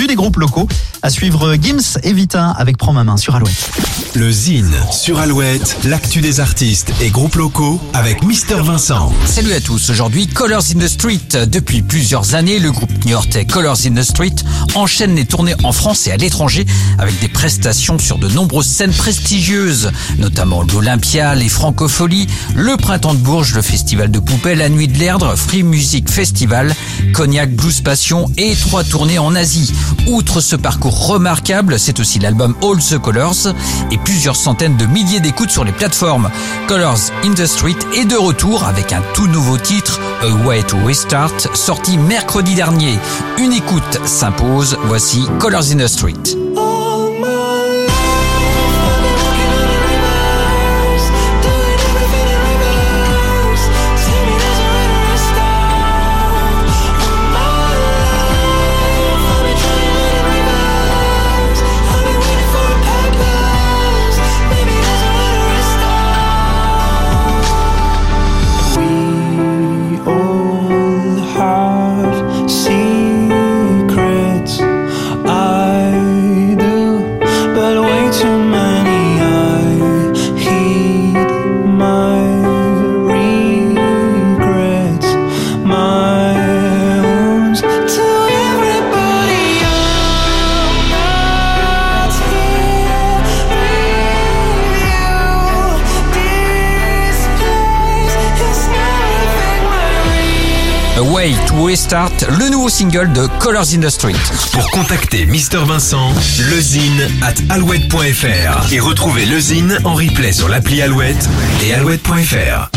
l'actu des groupes locaux. À suivre Gims et Vita avec Prends ma main sur Alouette. Le Zine sur Alouette, l'actu des artistes et groupes locaux avec Mister Vincent. Salut à tous, aujourd'hui Colors in the Street. Depuis plusieurs années, le groupe new-yorkais Colors in the Street enchaîne les tournées en France et à l'étranger avec des prestations sur de nombreuses scènes prestigieuses, notamment l'Olympia, les Francopholies, le Printemps de Bourges, le Festival de Poupée, la Nuit de l'Erdre, Free Music Festival, Cognac Blues Passion et trois tournées en Asie. Outre ce parcours remarquable, c'est aussi l'album All the Colors et plusieurs centaines de milliers d'écoutes sur les plateformes. Colors in the Street est de retour avec un tout nouveau titre, A Way to Restart, sorti mercredi dernier. Une écoute s'impose, voici Colors in the Street. But way A Way to Restart, le nouveau single de Colors in the Street. Pour contacter Mister Vincent, lezine at alouette.fr et retrouver le Zine en replay sur l'appli Alouette et alouette.fr.